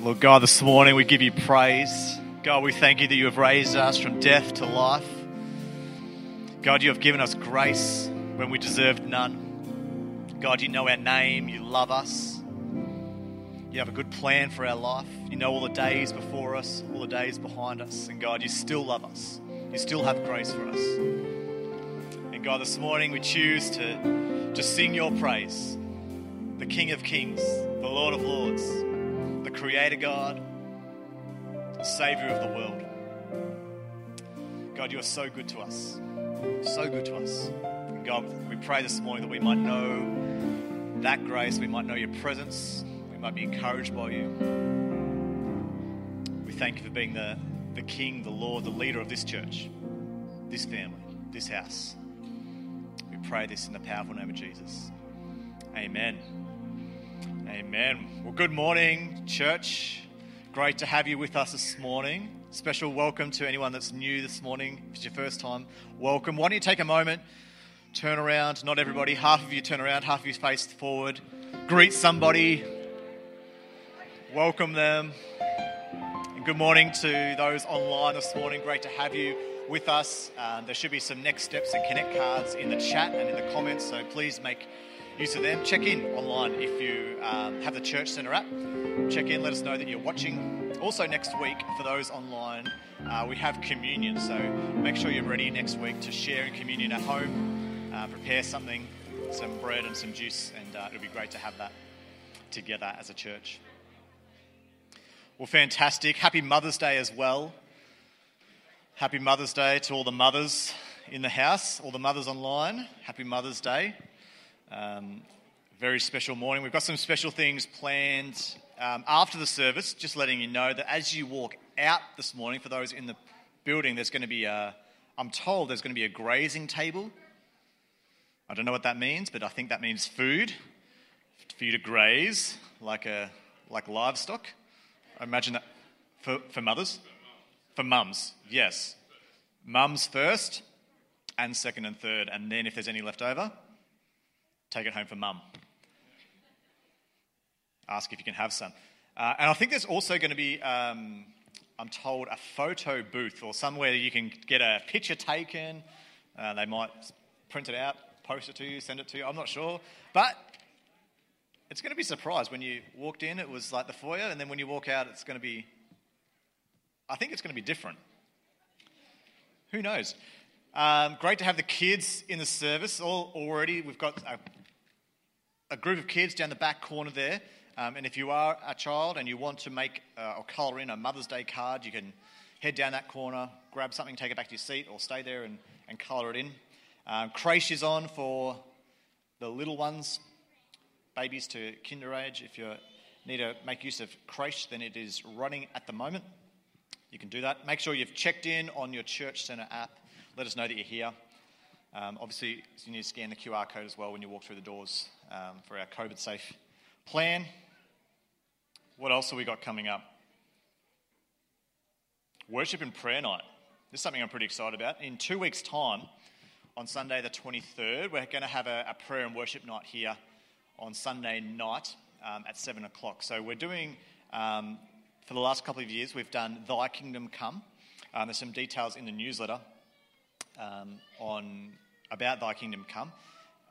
Lord God, this morning we give you praise. God, we thank you that you have raised us from death to life. God, you have given us grace when we deserved none. God, you know our name, you love us. You have a good plan for our life. You know all the days before us, all the days behind us. And God, you still love us. You still have grace for us. And God, this morning we choose to, to sing your praise. The King of Kings, the Lord of Lords, the Creator God, Savior of the world. God, you are so good to us. So good to us. And God, we pray this morning that we might know that grace, we might know your presence, we might be encouraged by you. We thank you for being the, the King, the Lord, the leader of this church, this family, this house. We pray this in the powerful name of Jesus. Amen. Amen. Well, good morning, church. Great to have you with us this morning. Special welcome to anyone that's new this morning. If it's your first time, welcome. Why don't you take a moment, turn around? Not everybody, half of you turn around, half of you face forward. Greet somebody, welcome them. And good morning to those online this morning. Great to have you with us. Um, there should be some next steps and connect cards in the chat and in the comments, so please make use of them. Check in online if you um, have the Church Centre app. Check in, let us know that you're watching. Also, next week, for those online, uh, we have communion, so make sure you're ready next week to share in communion at home. Uh, prepare something, some bread and some juice, and uh, it'll be great to have that together as a church. Well, fantastic. Happy Mother's Day as well. Happy Mother's Day to all the mothers in the house, all the mothers online. Happy Mother's Day. Um, very special morning. We've got some special things planned um, after the service. Just letting you know that as you walk out this morning, for those in the building, there's going to be a, I'm told there's going to be a grazing table. I don't know what that means, but I think that means food for you to graze like a like livestock. I imagine that for, for mothers, for mums, yes, mums first, and second and third, and then if there's any left over, take it home for mum. Ask if you can have some. Uh, and I think there's also going to be, um, I'm told, a photo booth or somewhere you can get a picture taken. Uh, they might print it out, post it to you, send it to you. I'm not sure. But it's going to be a surprise. When you walked in, it was like the foyer, and then when you walk out, it's going to be, I think it's going to be different. Who knows? Um, great to have the kids in the service all, already. We've got a, a, group of kids down the back corner there. Um, and if you are a child and you want to make uh, or colour in a Mother's Day card, you can head down that corner, grab something, take it back to your seat, or stay there and, and colour it in. Um, creche is on for the little ones, babies to kinder age. If you need to make use of creche, then it is running at the moment. You can do that. Make sure you've checked in on your Church Centre app. Let us know that you're here. Um, obviously, you need to scan the QR code as well when you walk through the doors um, for our COVID safe plan. What else have we got coming up? Worship and prayer night. This is something I'm pretty excited about. In two weeks' time, on Sunday the 23rd, we're going to have a, a prayer and worship night here on Sunday night um, at 7 o'clock. So we're doing, um, for the last couple of years, we've done Thy Kingdom Come. Um, there's some details in the newsletter um, on about Thy Kingdom Come.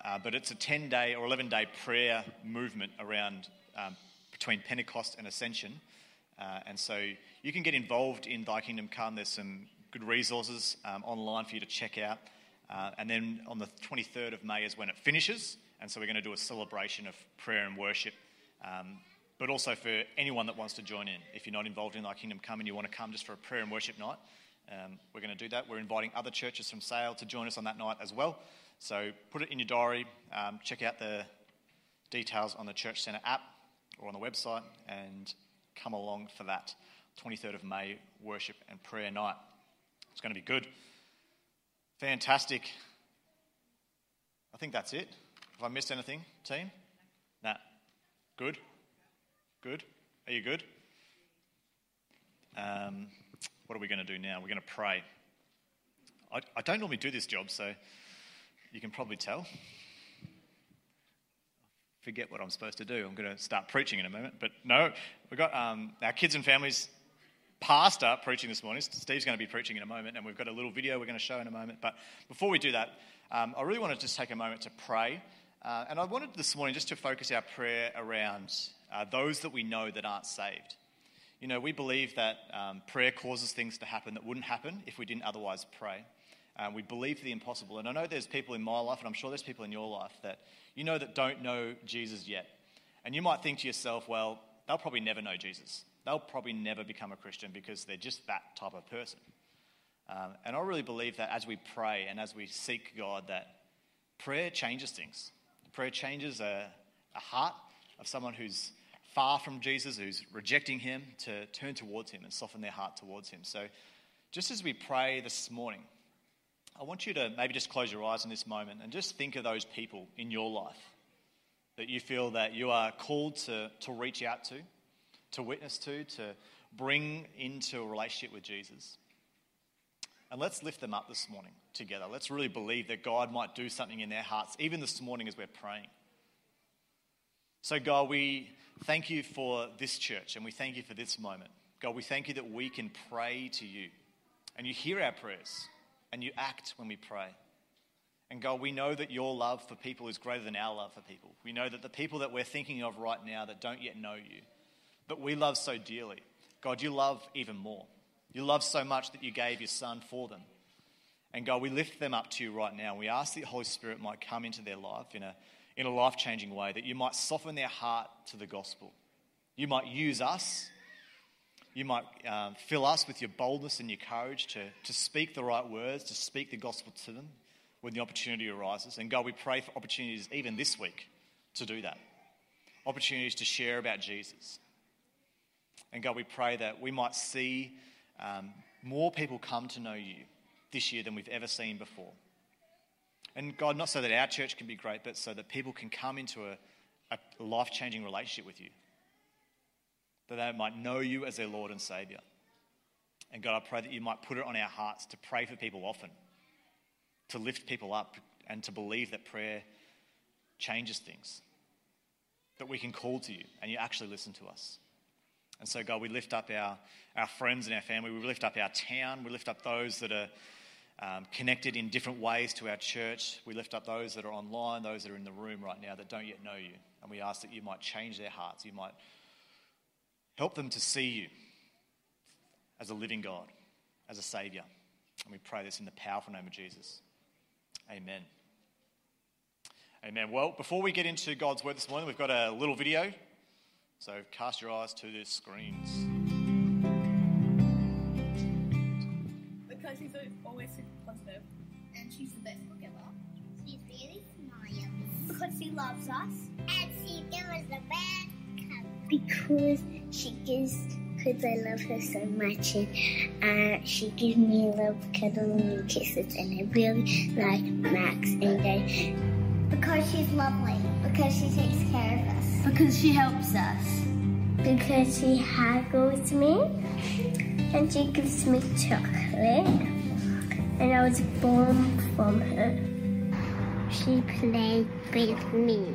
Uh, but it's a 10 day or 11 day prayer movement around um, between Pentecost and Ascension. Uh, and so you can get involved in Thy Kingdom Come. There's some good resources um, online for you to check out. Uh, and then on the 23rd of May is when it finishes. And so we're going to do a celebration of prayer and worship. Um, but also for anyone that wants to join in. If you're not involved in Thy Kingdom Come and you want to come just for a prayer and worship night, um, we're going to do that. We're inviting other churches from Sale to join us on that night as well. So put it in your diary, um, check out the details on the Church Centre app or on the website, and come along for that 23rd of May worship and prayer night. It's going to be good. Fantastic. I think that's it. Have I missed anything, team? Nah. Good? Good? Are you good? Um, what are we going to do now? We're going to pray. I, I don't normally do this job, so you can probably tell. Forget what I'm supposed to do. I'm going to start preaching in a moment. But no, we've got um, our kids and families pastor preaching this morning. Steve's going to be preaching in a moment, and we've got a little video we're going to show in a moment. But before we do that, um, I really want to just take a moment to pray. Uh, and I wanted this morning just to focus our prayer around uh, those that we know that aren't saved. You know, we believe that um, prayer causes things to happen that wouldn't happen if we didn't otherwise pray. Uh, we believe the impossible. And I know there's people in my life, and I'm sure there's people in your life that you know that don't know Jesus yet. And you might think to yourself, well, they'll probably never know Jesus. They'll probably never become a Christian because they're just that type of person. Um, and I really believe that as we pray and as we seek God, that prayer changes things. Prayer changes a, a heart of someone who's far from Jesus, who's rejecting him, to turn towards him and soften their heart towards him. So, just as we pray this morning, I want you to maybe just close your eyes in this moment and just think of those people in your life that you feel that you are called to, to reach out to, to witness to, to bring into a relationship with Jesus. And let's lift them up this morning together. Let's really believe that God might do something in their hearts, even this morning as we're praying. So, God, we thank you for this church and we thank you for this moment. God, we thank you that we can pray to you and you hear our prayers and you act when we pray. And God, we know that your love for people is greater than our love for people. We know that the people that we're thinking of right now that don't yet know you, but we love so dearly, God, you love even more. You love so much that you gave your son for them. And God, we lift them up to you right now. We ask that the Holy Spirit might come into their life in a in a life changing way, that you might soften their heart to the gospel. You might use us. You might um, fill us with your boldness and your courage to, to speak the right words, to speak the gospel to them when the opportunity arises. And God, we pray for opportunities even this week to do that opportunities to share about Jesus. And God, we pray that we might see um, more people come to know you this year than we've ever seen before. And God, not so that our church can be great, but so that people can come into a, a life changing relationship with you. That they might know you as their Lord and Savior. And God, I pray that you might put it on our hearts to pray for people often, to lift people up, and to believe that prayer changes things. That we can call to you and you actually listen to us. And so, God, we lift up our, our friends and our family. We lift up our town. We lift up those that are um, connected in different ways to our church. We lift up those that are online, those that are in the room right now that don't yet know you. And we ask that you might change their hearts. You might help them to see you as a living God, as a Savior. And we pray this in the powerful name of Jesus. Amen. Amen. Well, before we get into God's word this morning, we've got a little video. So cast your eyes to the screens. Because she loves us. And she gives us a bad Because she gives, because I love her so much. And uh, she gives me a love, cuddle, and kisses. And I really like Max and I. Because she's lovely. Because she takes care of us. Because she helps us. Because she haggles me. And she gives me chocolate. And I was born from her. She played with me.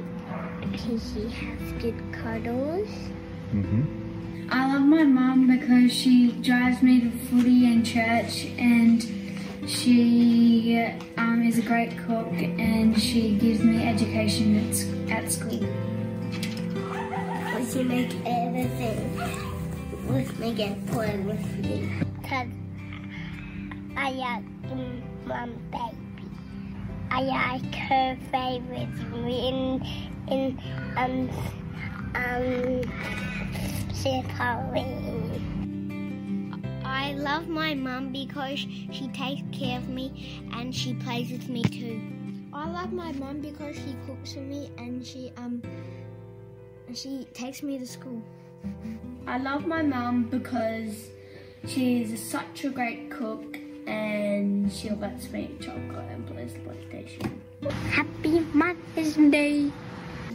Because she has good cuddles. Mm-hmm. I love my mom because she drives me to footy and church and she um, is a great cook and she gives me education at, at school. She makes everything with me get play with me. Cause I am mom baby. I like her favorite in in um um Halloween. I love my mum because she takes care of me and she plays with me too. I love my mum because she cooks for me and she um she takes me to school. I love my mum because she's such a great cook and she lets eat chocolate and plays PlayStation. Happy Mother's Day!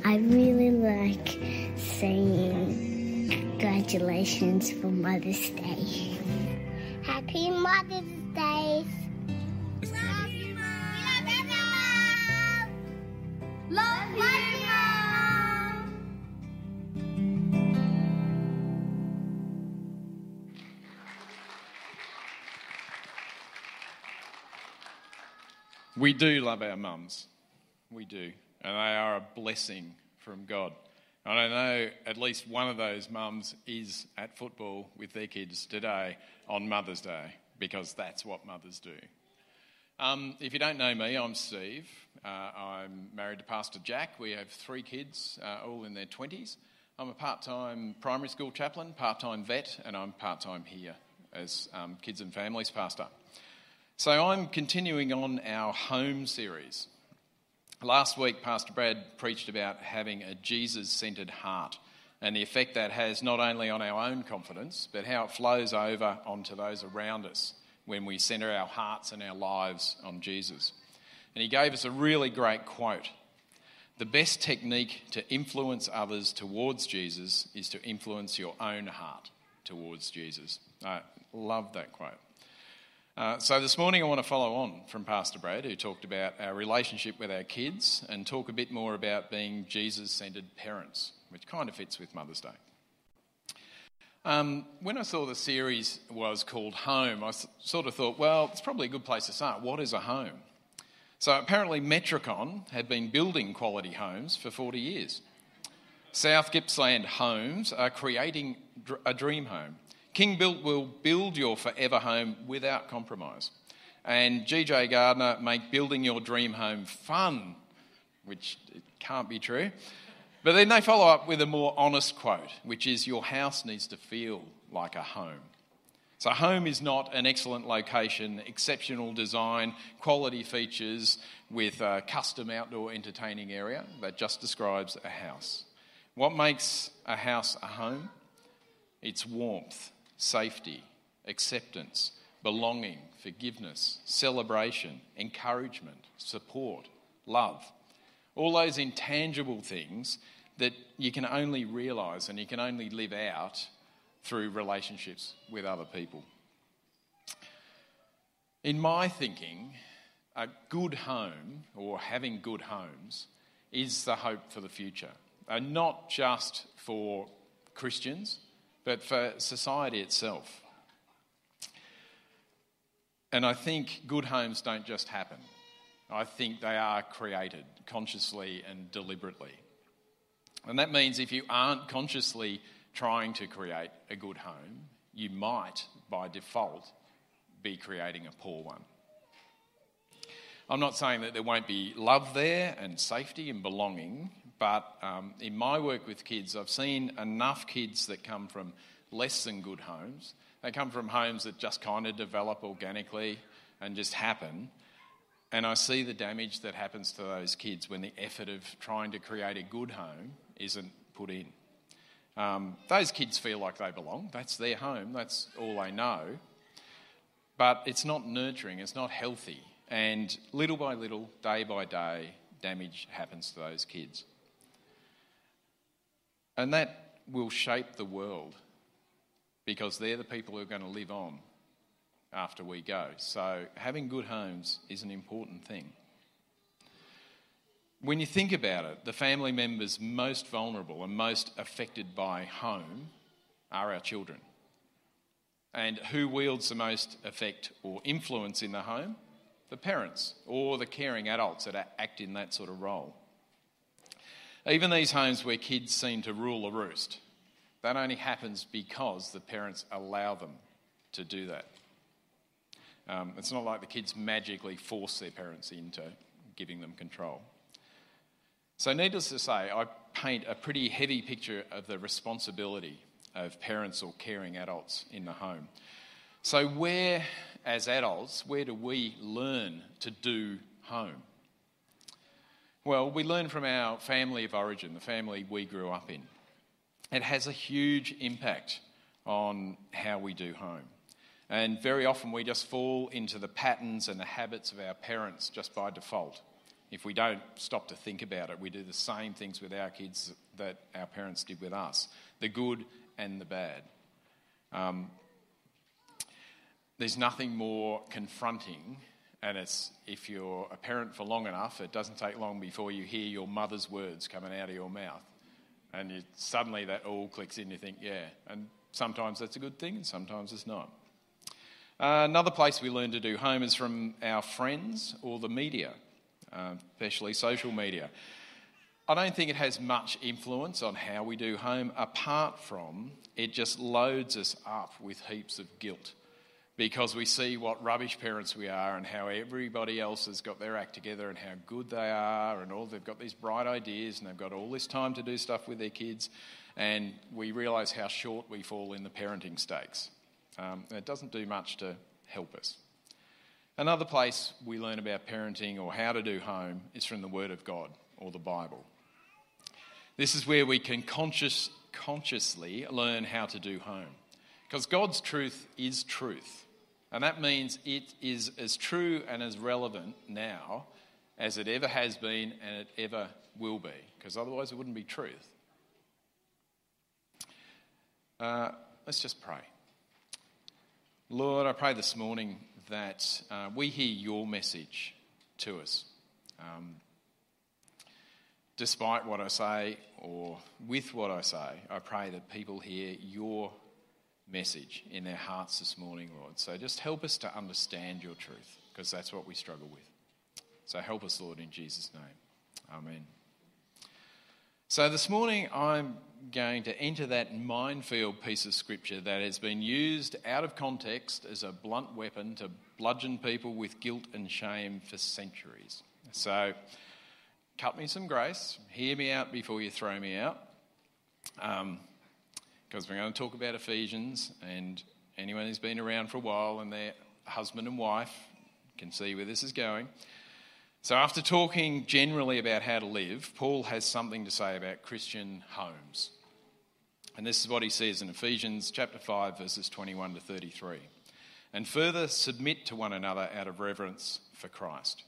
I really like saying congratulations for Mother's Day. Happy Mother's Day! Love you, Mom! Love you, Mom! Love you, We do love our mums. We do. And they are a blessing from God. And I know at least one of those mums is at football with their kids today on Mother's Day because that's what mothers do. Um, if you don't know me, I'm Steve. Uh, I'm married to Pastor Jack. We have three kids, uh, all in their 20s. I'm a part time primary school chaplain, part time vet, and I'm part time here as um, kids and families pastor. So I'm continuing on our home series. Last week, Pastor Brad preached about having a Jesus centered heart and the effect that has not only on our own confidence, but how it flows over onto those around us when we center our hearts and our lives on Jesus. And he gave us a really great quote The best technique to influence others towards Jesus is to influence your own heart towards Jesus. I love that quote. Uh, so, this morning I want to follow on from Pastor Brad, who talked about our relationship with our kids, and talk a bit more about being Jesus centered parents, which kind of fits with Mother's Day. Um, when I saw the series was called Home, I sort of thought, well, it's probably a good place to start. What is a home? So, apparently, Metricon had been building quality homes for 40 years. South Gippsland Homes are creating a dream home King Built will build your forever home without compromise. And GJ Gardner make building your dream home fun, which can't be true. But then they follow up with a more honest quote, which is Your house needs to feel like a home. So, home is not an excellent location, exceptional design, quality features with a custom outdoor entertaining area. That just describes a house. What makes a house a home? It's warmth, safety, acceptance, belonging, forgiveness, celebration, encouragement, support, love. All those intangible things that you can only realize and you can only live out through relationships with other people. In my thinking, a good home or having good homes is the hope for the future. And not just for Christians, but for society itself. And I think good homes don't just happen. I think they are created consciously and deliberately. And that means if you aren't consciously trying to create a good home, you might, by default, be creating a poor one. I'm not saying that there won't be love there and safety and belonging, but um, in my work with kids, I've seen enough kids that come from less than good homes. They come from homes that just kind of develop organically and just happen. And I see the damage that happens to those kids when the effort of trying to create a good home isn't put in. Um, those kids feel like they belong. That's their home, that's all they know. But it's not nurturing, it's not healthy. And little by little, day by day, damage happens to those kids. And that will shape the world because they're the people who are going to live on after we go. So, having good homes is an important thing. When you think about it, the family members most vulnerable and most affected by home are our children. And who wields the most effect or influence in the home? The parents or the caring adults that act in that sort of role. Even these homes where kids seem to rule the roost, that only happens because the parents allow them to do that. Um, it's not like the kids magically force their parents into giving them control. So, needless to say, I paint a pretty heavy picture of the responsibility of parents or caring adults in the home. So, where, as adults, where do we learn to do home? Well, we learn from our family of origin, the family we grew up in. It has a huge impact on how we do home. And very often we just fall into the patterns and the habits of our parents just by default. If we don't stop to think about it, we do the same things with our kids that our parents did with us the good and the bad. Um, there's nothing more confronting and it's if you're a parent for long enough, it doesn't take long before you hear your mother's words coming out of your mouth. And you, suddenly that all clicks in. You think, yeah. And sometimes that's a good thing, and sometimes it's not. Uh, another place we learn to do home is from our friends or the media, uh, especially social media. I don't think it has much influence on how we do home, apart from it just loads us up with heaps of guilt because we see what rubbish parents we are and how everybody else has got their act together and how good they are and all they've got these bright ideas and they've got all this time to do stuff with their kids and we realise how short we fall in the parenting stakes. Um, it doesn't do much to help us. Another place we learn about parenting or how to do home is from the Word of God or the Bible. This is where we can conscious, consciously learn how to do home. Because God's truth is truth. And that means it is as true and as relevant now as it ever has been and it ever will be. Because otherwise it wouldn't be truth. Uh, let's just pray. Lord, I pray this morning that uh, we hear your message to us. Um, despite what I say or with what I say, I pray that people hear your message in their hearts this morning, Lord. So just help us to understand your truth, because that's what we struggle with. So help us, Lord, in Jesus' name. Amen. So this morning I'm going to enter that minefield piece of scripture that has been used out of context as a blunt weapon to bludgeon people with guilt and shame for centuries. So cut me some grace, hear me out before you throw me out. Um, because we're going to talk about Ephesians, and anyone who's been around for a while and their husband and wife can see where this is going. So, after talking generally about how to live, Paul has something to say about Christian homes. And this is what he says in Ephesians chapter 5, verses 21 to 33. And further, submit to one another out of reverence for Christ.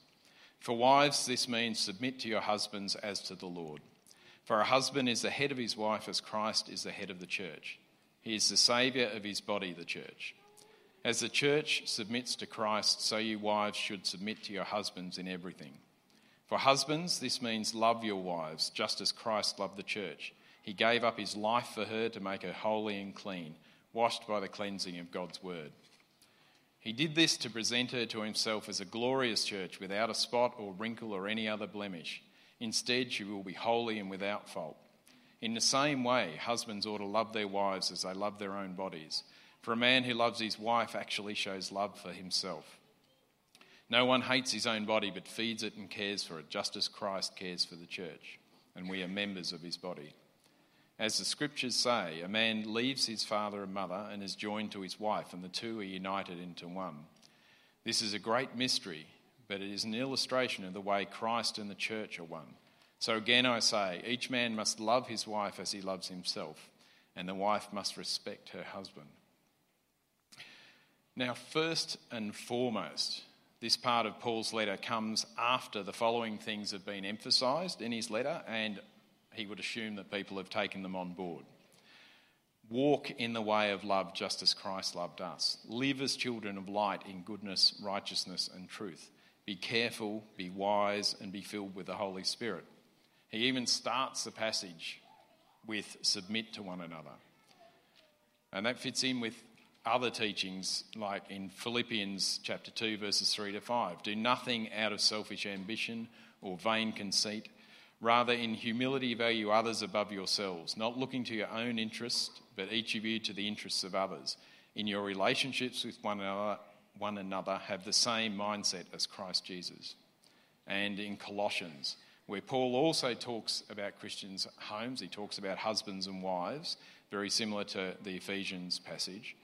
For wives, this means submit to your husbands as to the Lord. For a husband is the head of his wife as Christ is the head of the church. He is the Saviour of his body, the church. As the church submits to Christ, so you wives should submit to your husbands in everything. For husbands, this means love your wives, just as Christ loved the church. He gave up his life for her to make her holy and clean, washed by the cleansing of God's word. He did this to present her to himself as a glorious church without a spot or wrinkle or any other blemish. Instead, she will be holy and without fault. In the same way, husbands ought to love their wives as they love their own bodies. For a man who loves his wife actually shows love for himself. No one hates his own body, but feeds it and cares for it, just as Christ cares for the church, and we are members of his body. As the scriptures say, a man leaves his father and mother and is joined to his wife, and the two are united into one. This is a great mystery but it is an illustration of the way Christ and the church are one. So again, I say, each man must love his wife as he loves himself, and the wife must respect her husband. Now, first and foremost, this part of Paul's letter comes after the following things have been emphasised in his letter, and he would assume that people have taken them on board. Walk in the way of love just as Christ loved us. Live as children of light in goodness, righteousness, and truth. Be careful, be wise, and be filled with the Holy Spirit. He even starts the passage with submit to one another. And that fits in with other teachings, like in Philippians chapter 2, verses 3 to 5. Do nothing out of selfish ambition or vain conceit. Rather, in humility, value others above yourselves, not looking to your own interest, but each of you to the interests of others. In your relationships with one another, one another have the same mindset as Christ Jesus. And in Colossians, where Paul also talks about Christians' homes, he talks about husbands and wives, very similar to the Ephesians passage.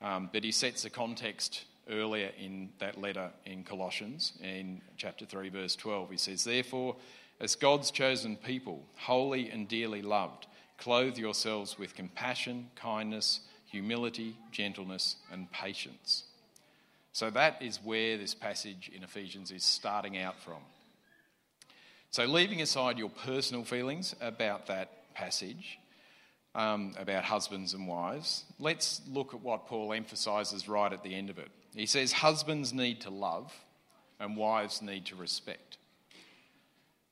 Um, but he sets the context earlier in that letter in Colossians, in chapter 3, verse 12. He says, Therefore, as God's chosen people, holy and dearly loved, clothe yourselves with compassion, kindness, humility, gentleness, and patience so that is where this passage in Ephesians is starting out from. So, leaving aside your personal feelings about that passage, um, about husbands and wives, let's look at what Paul emphasises right at the end of it. He says, Husbands need to love and wives need to respect.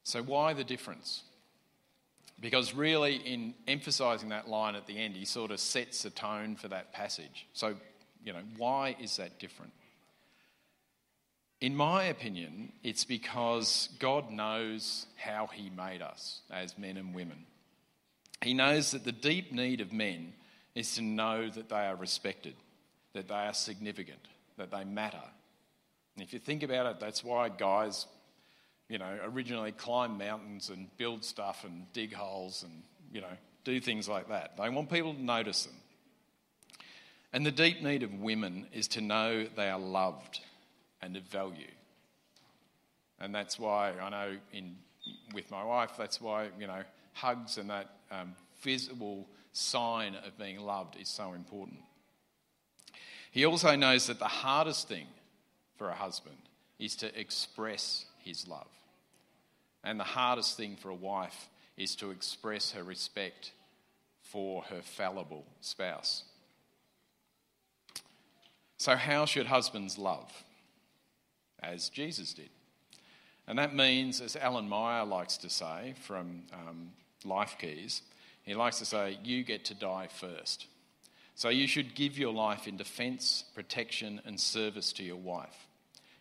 So, why the difference? Because really, in emphasising that line at the end, he sort of sets the tone for that passage. So, You know, why is that different? In my opinion, it's because God knows how He made us as men and women. He knows that the deep need of men is to know that they are respected, that they are significant, that they matter. And if you think about it, that's why guys, you know, originally climb mountains and build stuff and dig holes and, you know, do things like that. They want people to notice them. And the deep need of women is to know they are loved and of value. And that's why I know in, with my wife, that's why, you know, hugs and that um, visible sign of being loved is so important. He also knows that the hardest thing for a husband is to express his love. And the hardest thing for a wife is to express her respect for her fallible spouse. So, how should husbands love? As Jesus did. And that means, as Alan Meyer likes to say from um, Life Keys, he likes to say, you get to die first. So you should give your life in defence, protection, and service to your wife.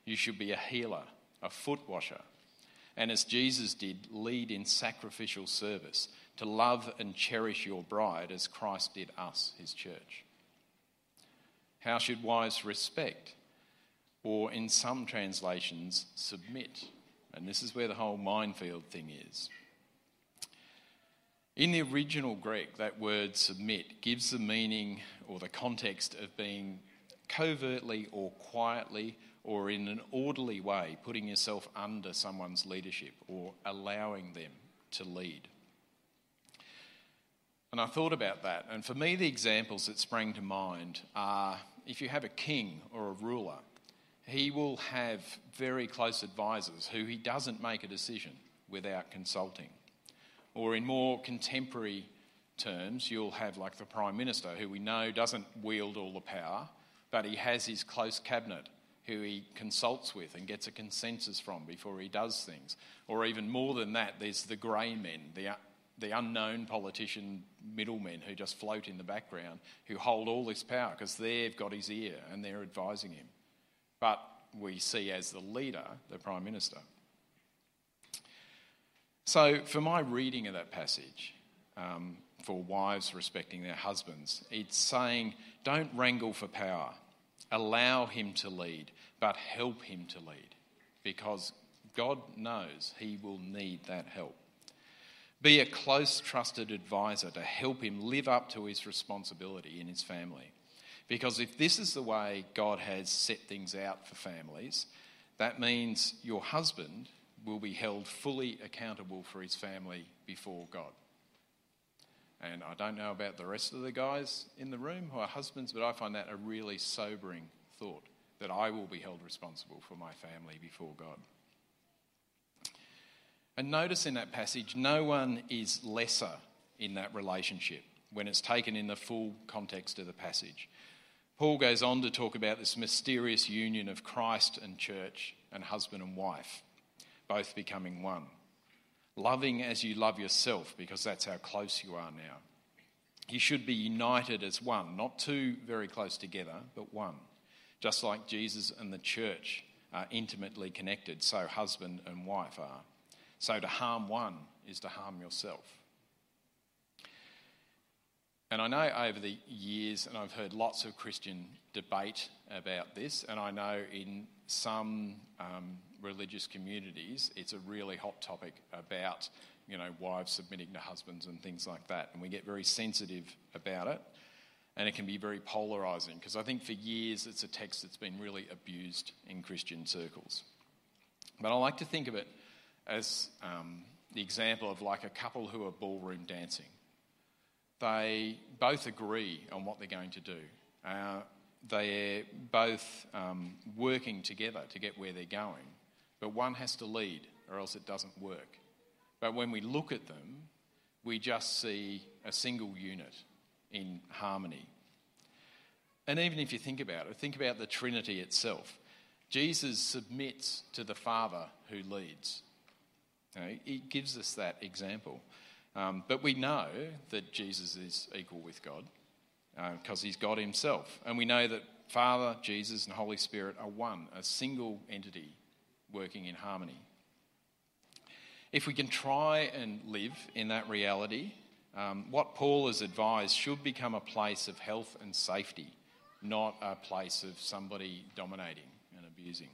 You should be a healer, a foot washer, and as Jesus did, lead in sacrificial service to love and cherish your bride as Christ did us, his church. How should wives respect? Or in some translations, submit. And this is where the whole minefield thing is. In the original Greek, that word submit gives the meaning or the context of being covertly or quietly or in an orderly way putting yourself under someone's leadership or allowing them to lead. And I thought about that, and for me, the examples that sprang to mind are if you have a king or a ruler, he will have very close advisors who he doesn't make a decision without consulting. Or in more contemporary terms, you'll have like the Prime Minister, who we know doesn't wield all the power, but he has his close cabinet who he consults with and gets a consensus from before he does things. Or even more than that, there's the grey men, the, the unknown politician middlemen who just float in the background, who hold all this power because they've got his ear and they're advising him. But we see as the leader the Prime Minister. So, for my reading of that passage, um, for wives respecting their husbands, it's saying, don't wrangle for power. Allow him to lead, but help him to lead, because God knows he will need that help. Be a close, trusted advisor to help him live up to his responsibility in his family. Because if this is the way God has set things out for families, that means your husband will be held fully accountable for his family before God. And I don't know about the rest of the guys in the room who are husbands, but I find that a really sobering thought that I will be held responsible for my family before God. And notice in that passage, no one is lesser in that relationship when it's taken in the full context of the passage. Paul goes on to talk about this mysterious union of Christ and church and husband and wife both becoming one. Loving as you love yourself, because that's how close you are now. You should be united as one, not two very close together, but one. Just like Jesus and the church are intimately connected, so husband and wife are. So to harm one is to harm yourself. And I know over the years, and I've heard lots of Christian debate about this, and I know in some um, religious communities, it's a really hot topic about, you know, wives submitting to husbands and things like that. And we get very sensitive about it. And it can be very polarising because I think for years it's a text that's been really abused in Christian circles. But I like to think of it as um, the example of like a couple who are ballroom dancing. They both agree on what they're going to do. Uh, they're both um, working together to get where they're going. But one has to lead, or else it doesn't work. But when we look at them, we just see a single unit in harmony. And even if you think about it, think about the Trinity itself. Jesus submits to the Father who leads. You know, he gives us that example. Um, but we know that Jesus is equal with God because uh, he's God himself. And we know that Father, Jesus, and Holy Spirit are one, a single entity working in harmony. If we can try and live in that reality, um, what Paul has advised should become a place of health and safety, not a place of somebody dominating and abusing.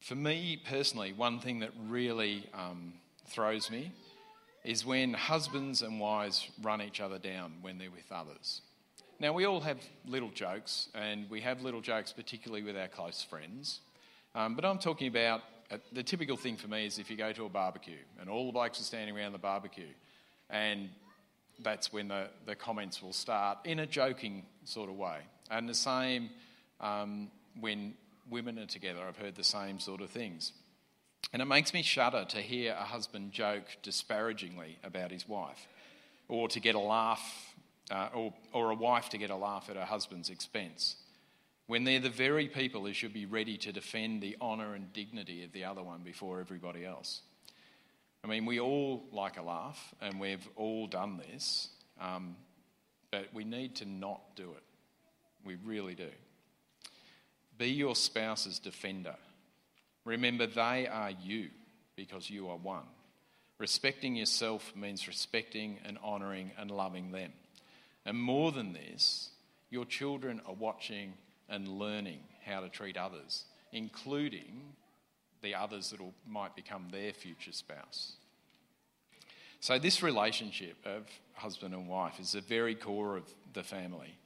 For me personally, one thing that really um, throws me is when husbands and wives run each other down when they're with others. Now, we all have little jokes, and we have little jokes particularly with our close friends. Um, but I'm talking about uh, the typical thing for me is if you go to a barbecue and all the blokes are standing around the barbecue, and that's when the, the comments will start in a joking sort of way. And the same um, when women are together, I've heard the same sort of things. And it makes me shudder to hear a husband joke disparagingly about his wife, or to get a laugh, uh, or, or a wife to get a laugh at her husband's expense, when they're the very people who should be ready to defend the honour and dignity of the other one before everybody else. I mean, we all like a laugh, and we've all done this, um, but we need to not do it. We really do. Be your spouse's defender Remember, they are you because you are one. Respecting yourself means respecting and honouring and loving them. And more than this, your children are watching and learning how to treat others, including the others that might become their future spouse. So, this relationship of husband and wife is the very core of the family.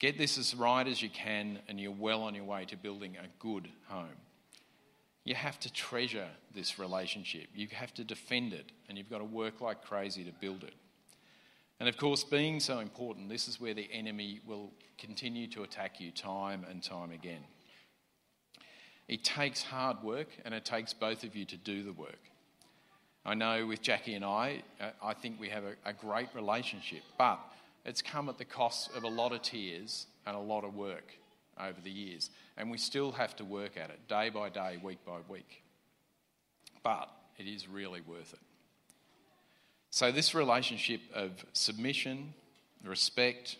Get this as right as you can, and you're well on your way to building a good home. You have to treasure this relationship. You have to defend it, and you've got to work like crazy to build it. And of course, being so important, this is where the enemy will continue to attack you time and time again. It takes hard work, and it takes both of you to do the work. I know with Jackie and I, uh, I think we have a, a great relationship, but it's come at the cost of a lot of tears and a lot of work over the years. And we still have to work at it day by day, week by week. But it is really worth it. So, this relationship of submission, respect,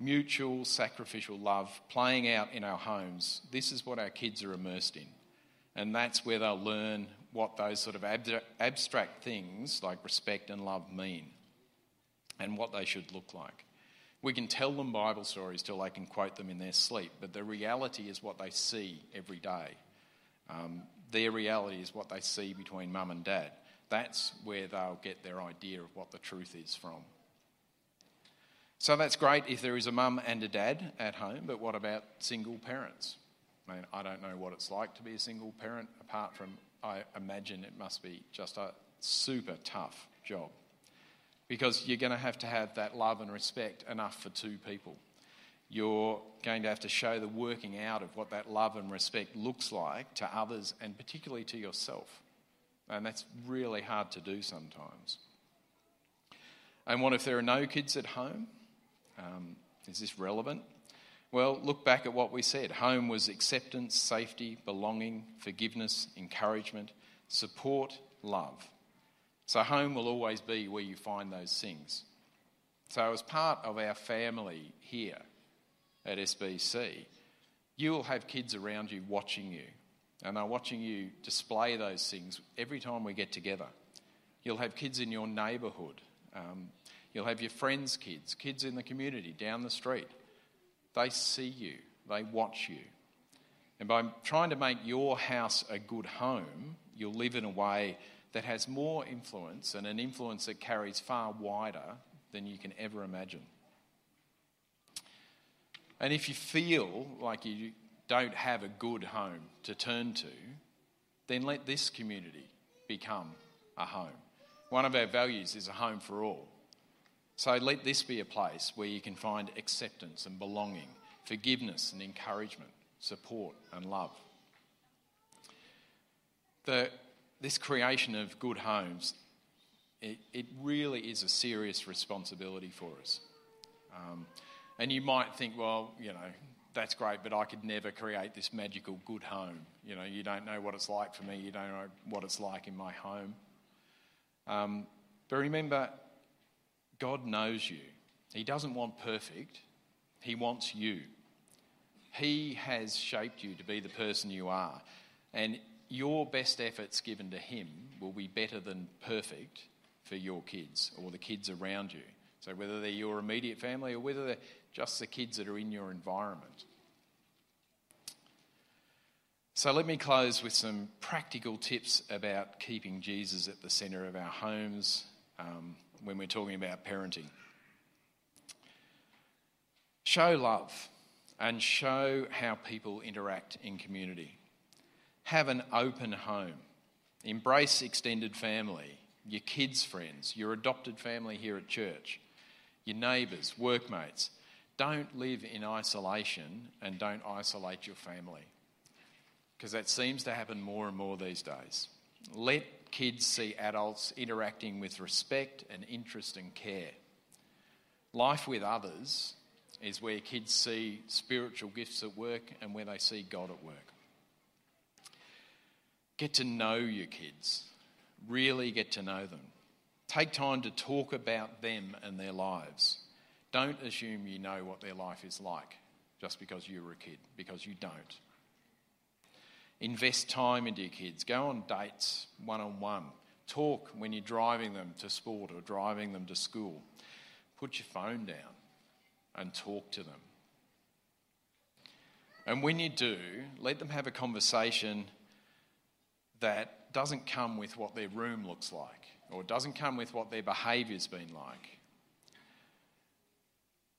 mutual sacrificial love playing out in our homes, this is what our kids are immersed in. And that's where they'll learn what those sort of abstract things like respect and love mean and what they should look like. We can tell them Bible stories till they can quote them in their sleep, but the reality is what they see every day. Um, their reality is what they see between mum and dad. That's where they'll get their idea of what the truth is from. So that's great if there is a mum and a dad at home, but what about single parents? I mean, I don't know what it's like to be a single parent, apart from I imagine it must be just a super tough job because you're going to have to have that love and respect enough for two people. You're going to have to show the working out of what that love and respect looks like to others and particularly to yourself. And that's really hard to do sometimes. And what if there are no kids at home? Um, is this relevant? Well, look back at what we said. Home was acceptance, safety, belonging, forgiveness, encouragement, support, love. So, home will always be where you find those things. So, as part of our family here at SBC, you will have kids around you watching you, and they're watching you display those things every time we get together. You'll have kids in your neighbourhood, um, you'll have your friends' kids, kids in the community down the street. They see you, they watch you. And by trying to make your house a good home, you'll live in a way that has more influence and an influence that carries far wider than you can ever imagine. And if you feel like you don't have a good home to turn to, then let this community become a home. One of our values is a home for all. So let this be a place where you can find acceptance and belonging, forgiveness and encouragement, support and love. The this creation of good homes, it, it really is a serious responsibility for us. Um, and you might think, well, you know, that's great, but I could never create this magical good home. You know, you don't know what it's like for me, you don't know what it's like in my home. Um, but remember, God knows you. He doesn't want perfect, He wants you. He has shaped you to be the person you are. And your best efforts given to Him will be better than perfect for your kids or the kids around you. So, whether they're your immediate family or whether they're just the kids that are in your environment. So, let me close with some practical tips about keeping Jesus at the centre of our homes um, when we're talking about parenting. Show love and show how people interact in community. Have an open home. Embrace extended family, your kids' friends, your adopted family here at church your neighbours, workmates. Don't live in isolation and don't isolate your family because that seems to happen more and more these days. Let kids see adults interacting with respect and interest and care. Life with others is where kids see spiritual gifts at work and where they see God at work. Get to know your kids, really get to know them. Take time to talk about them and their lives. Don't assume you know what their life is like just because you were a kid, because you don't. Invest time into your kids. Go on dates one on one. Talk when you're driving them to sport or driving them to school. Put your phone down and talk to them. And when you do, let them have a conversation that doesn't come with what their room looks like or doesn't come with what their behaviour's been like,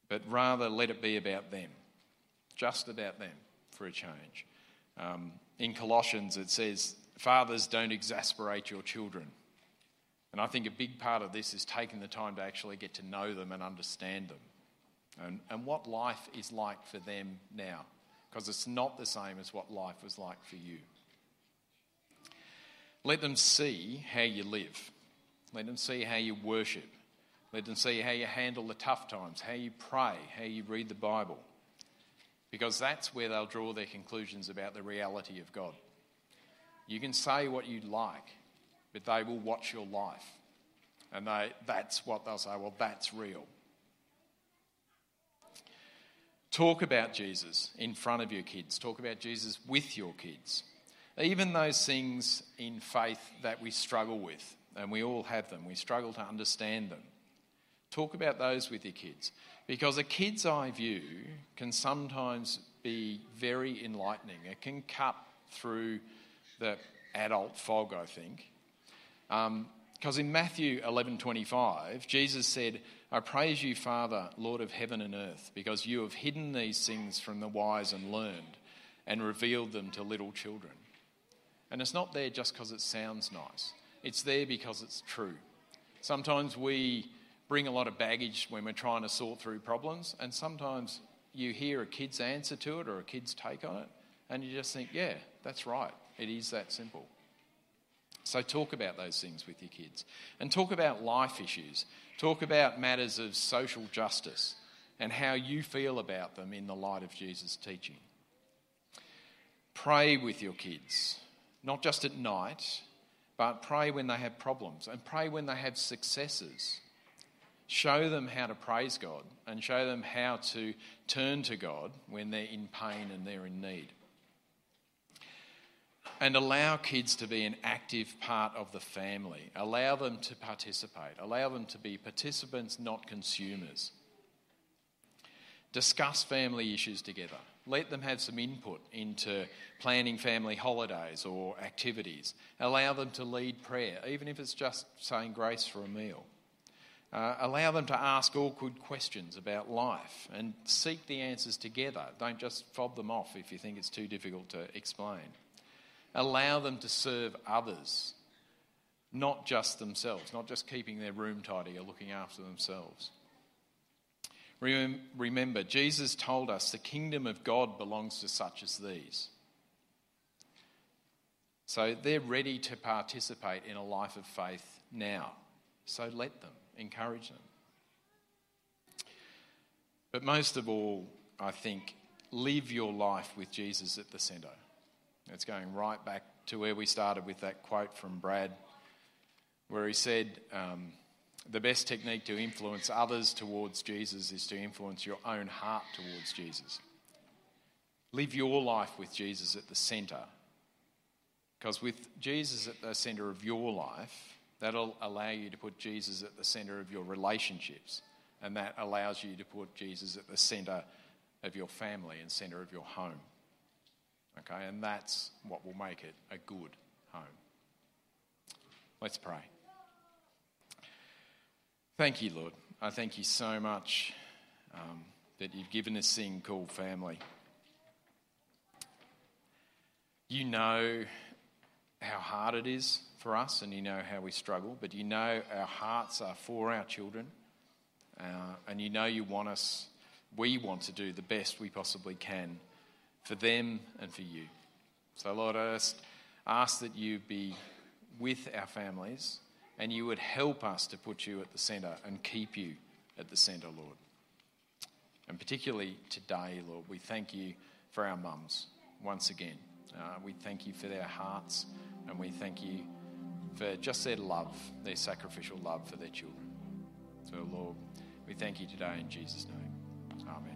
but rather let it be about them, just about them for a change. Um, in Colossians, it says, Fathers, don't exasperate your children. And I think a big part of this is taking the time to actually get to know them and understand them and, and what life is like for them now, because it's not the same as what life was like for you. Let them see how you live. Let them see how you worship. Let them see how you handle the tough times, how you pray, how you read the Bible. Because that's where they'll draw their conclusions about the reality of God. You can say what you like, but they will watch your life. And they, that's what they'll say, well, that's real. Talk about Jesus in front of your kids. Talk about Jesus with your kids. Even those things in faith that we struggle with and we all have them. We struggle to understand them. Talk about those with your kids because a kid's eye view can sometimes be very enlightening. It can cut through the adult fog, I think. Because um, in Matthew 11:25, Jesus said, "I praise you, Father, Lord of heaven and earth, because you have hidden these things from the wise and learned, and revealed them to little children." And it's not there just because it sounds nice. It's there because it's true. Sometimes we bring a lot of baggage when we're trying to sort through problems, and sometimes you hear a kid's answer to it or a kid's take on it, and you just think, yeah, that's right. It is that simple. So, talk about those things with your kids and talk about life issues. Talk about matters of social justice and how you feel about them in the light of Jesus' teaching. Pray with your kids, not just at night, but pray when they have problems and pray when they have successes. Show them how to praise God and show them how to turn to God when they're in pain and they're in need. And allow kids to be an active part of the family. Allow them to participate. Allow them to be participants, not consumers. Discuss family issues together. Let them have some input into planning family holidays or activities. Allow them to lead prayer, even if it's just saying grace for a meal. Uh, allow them to ask awkward questions about life and seek the answers together. Don't just fob them off if you think it's too difficult to explain. Allow them to serve others, not just themselves, not just keeping their room tidy or looking after themselves. Remember, Jesus told us the kingdom of God belongs to such as these. So they're ready to participate in a life of faith now. So let them, encourage them. But most of all, I think, live your life with Jesus at the centre. It's going right back to where we started with that quote from Brad, where he said, um, the best technique to influence others towards Jesus is to influence your own heart towards Jesus. Live your life with Jesus at the centre. Because with Jesus at the centre of your life, that'll allow you to put Jesus at the centre of your relationships. And that allows you to put Jesus at the centre of your family and centre of your home. Okay, and that's what will make it a good home. Let's pray. Thank you, Lord. I thank you so much um, that you've given this thing called family. You know how hard it is for us, and you know how we struggle, but you know our hearts are for our children, uh, and you know you want us, we want to do the best we possibly can for them and for you. So, Lord, I just ask that you be with our families and you would help us to put you at the centre and keep you at the centre, Lord. And particularly today, Lord, we thank you for our mums once again. Uh, we thank you for their hearts and we thank you for just their love, their sacrificial love for their children. So, Lord, we thank you today in Jesus' name. Amen.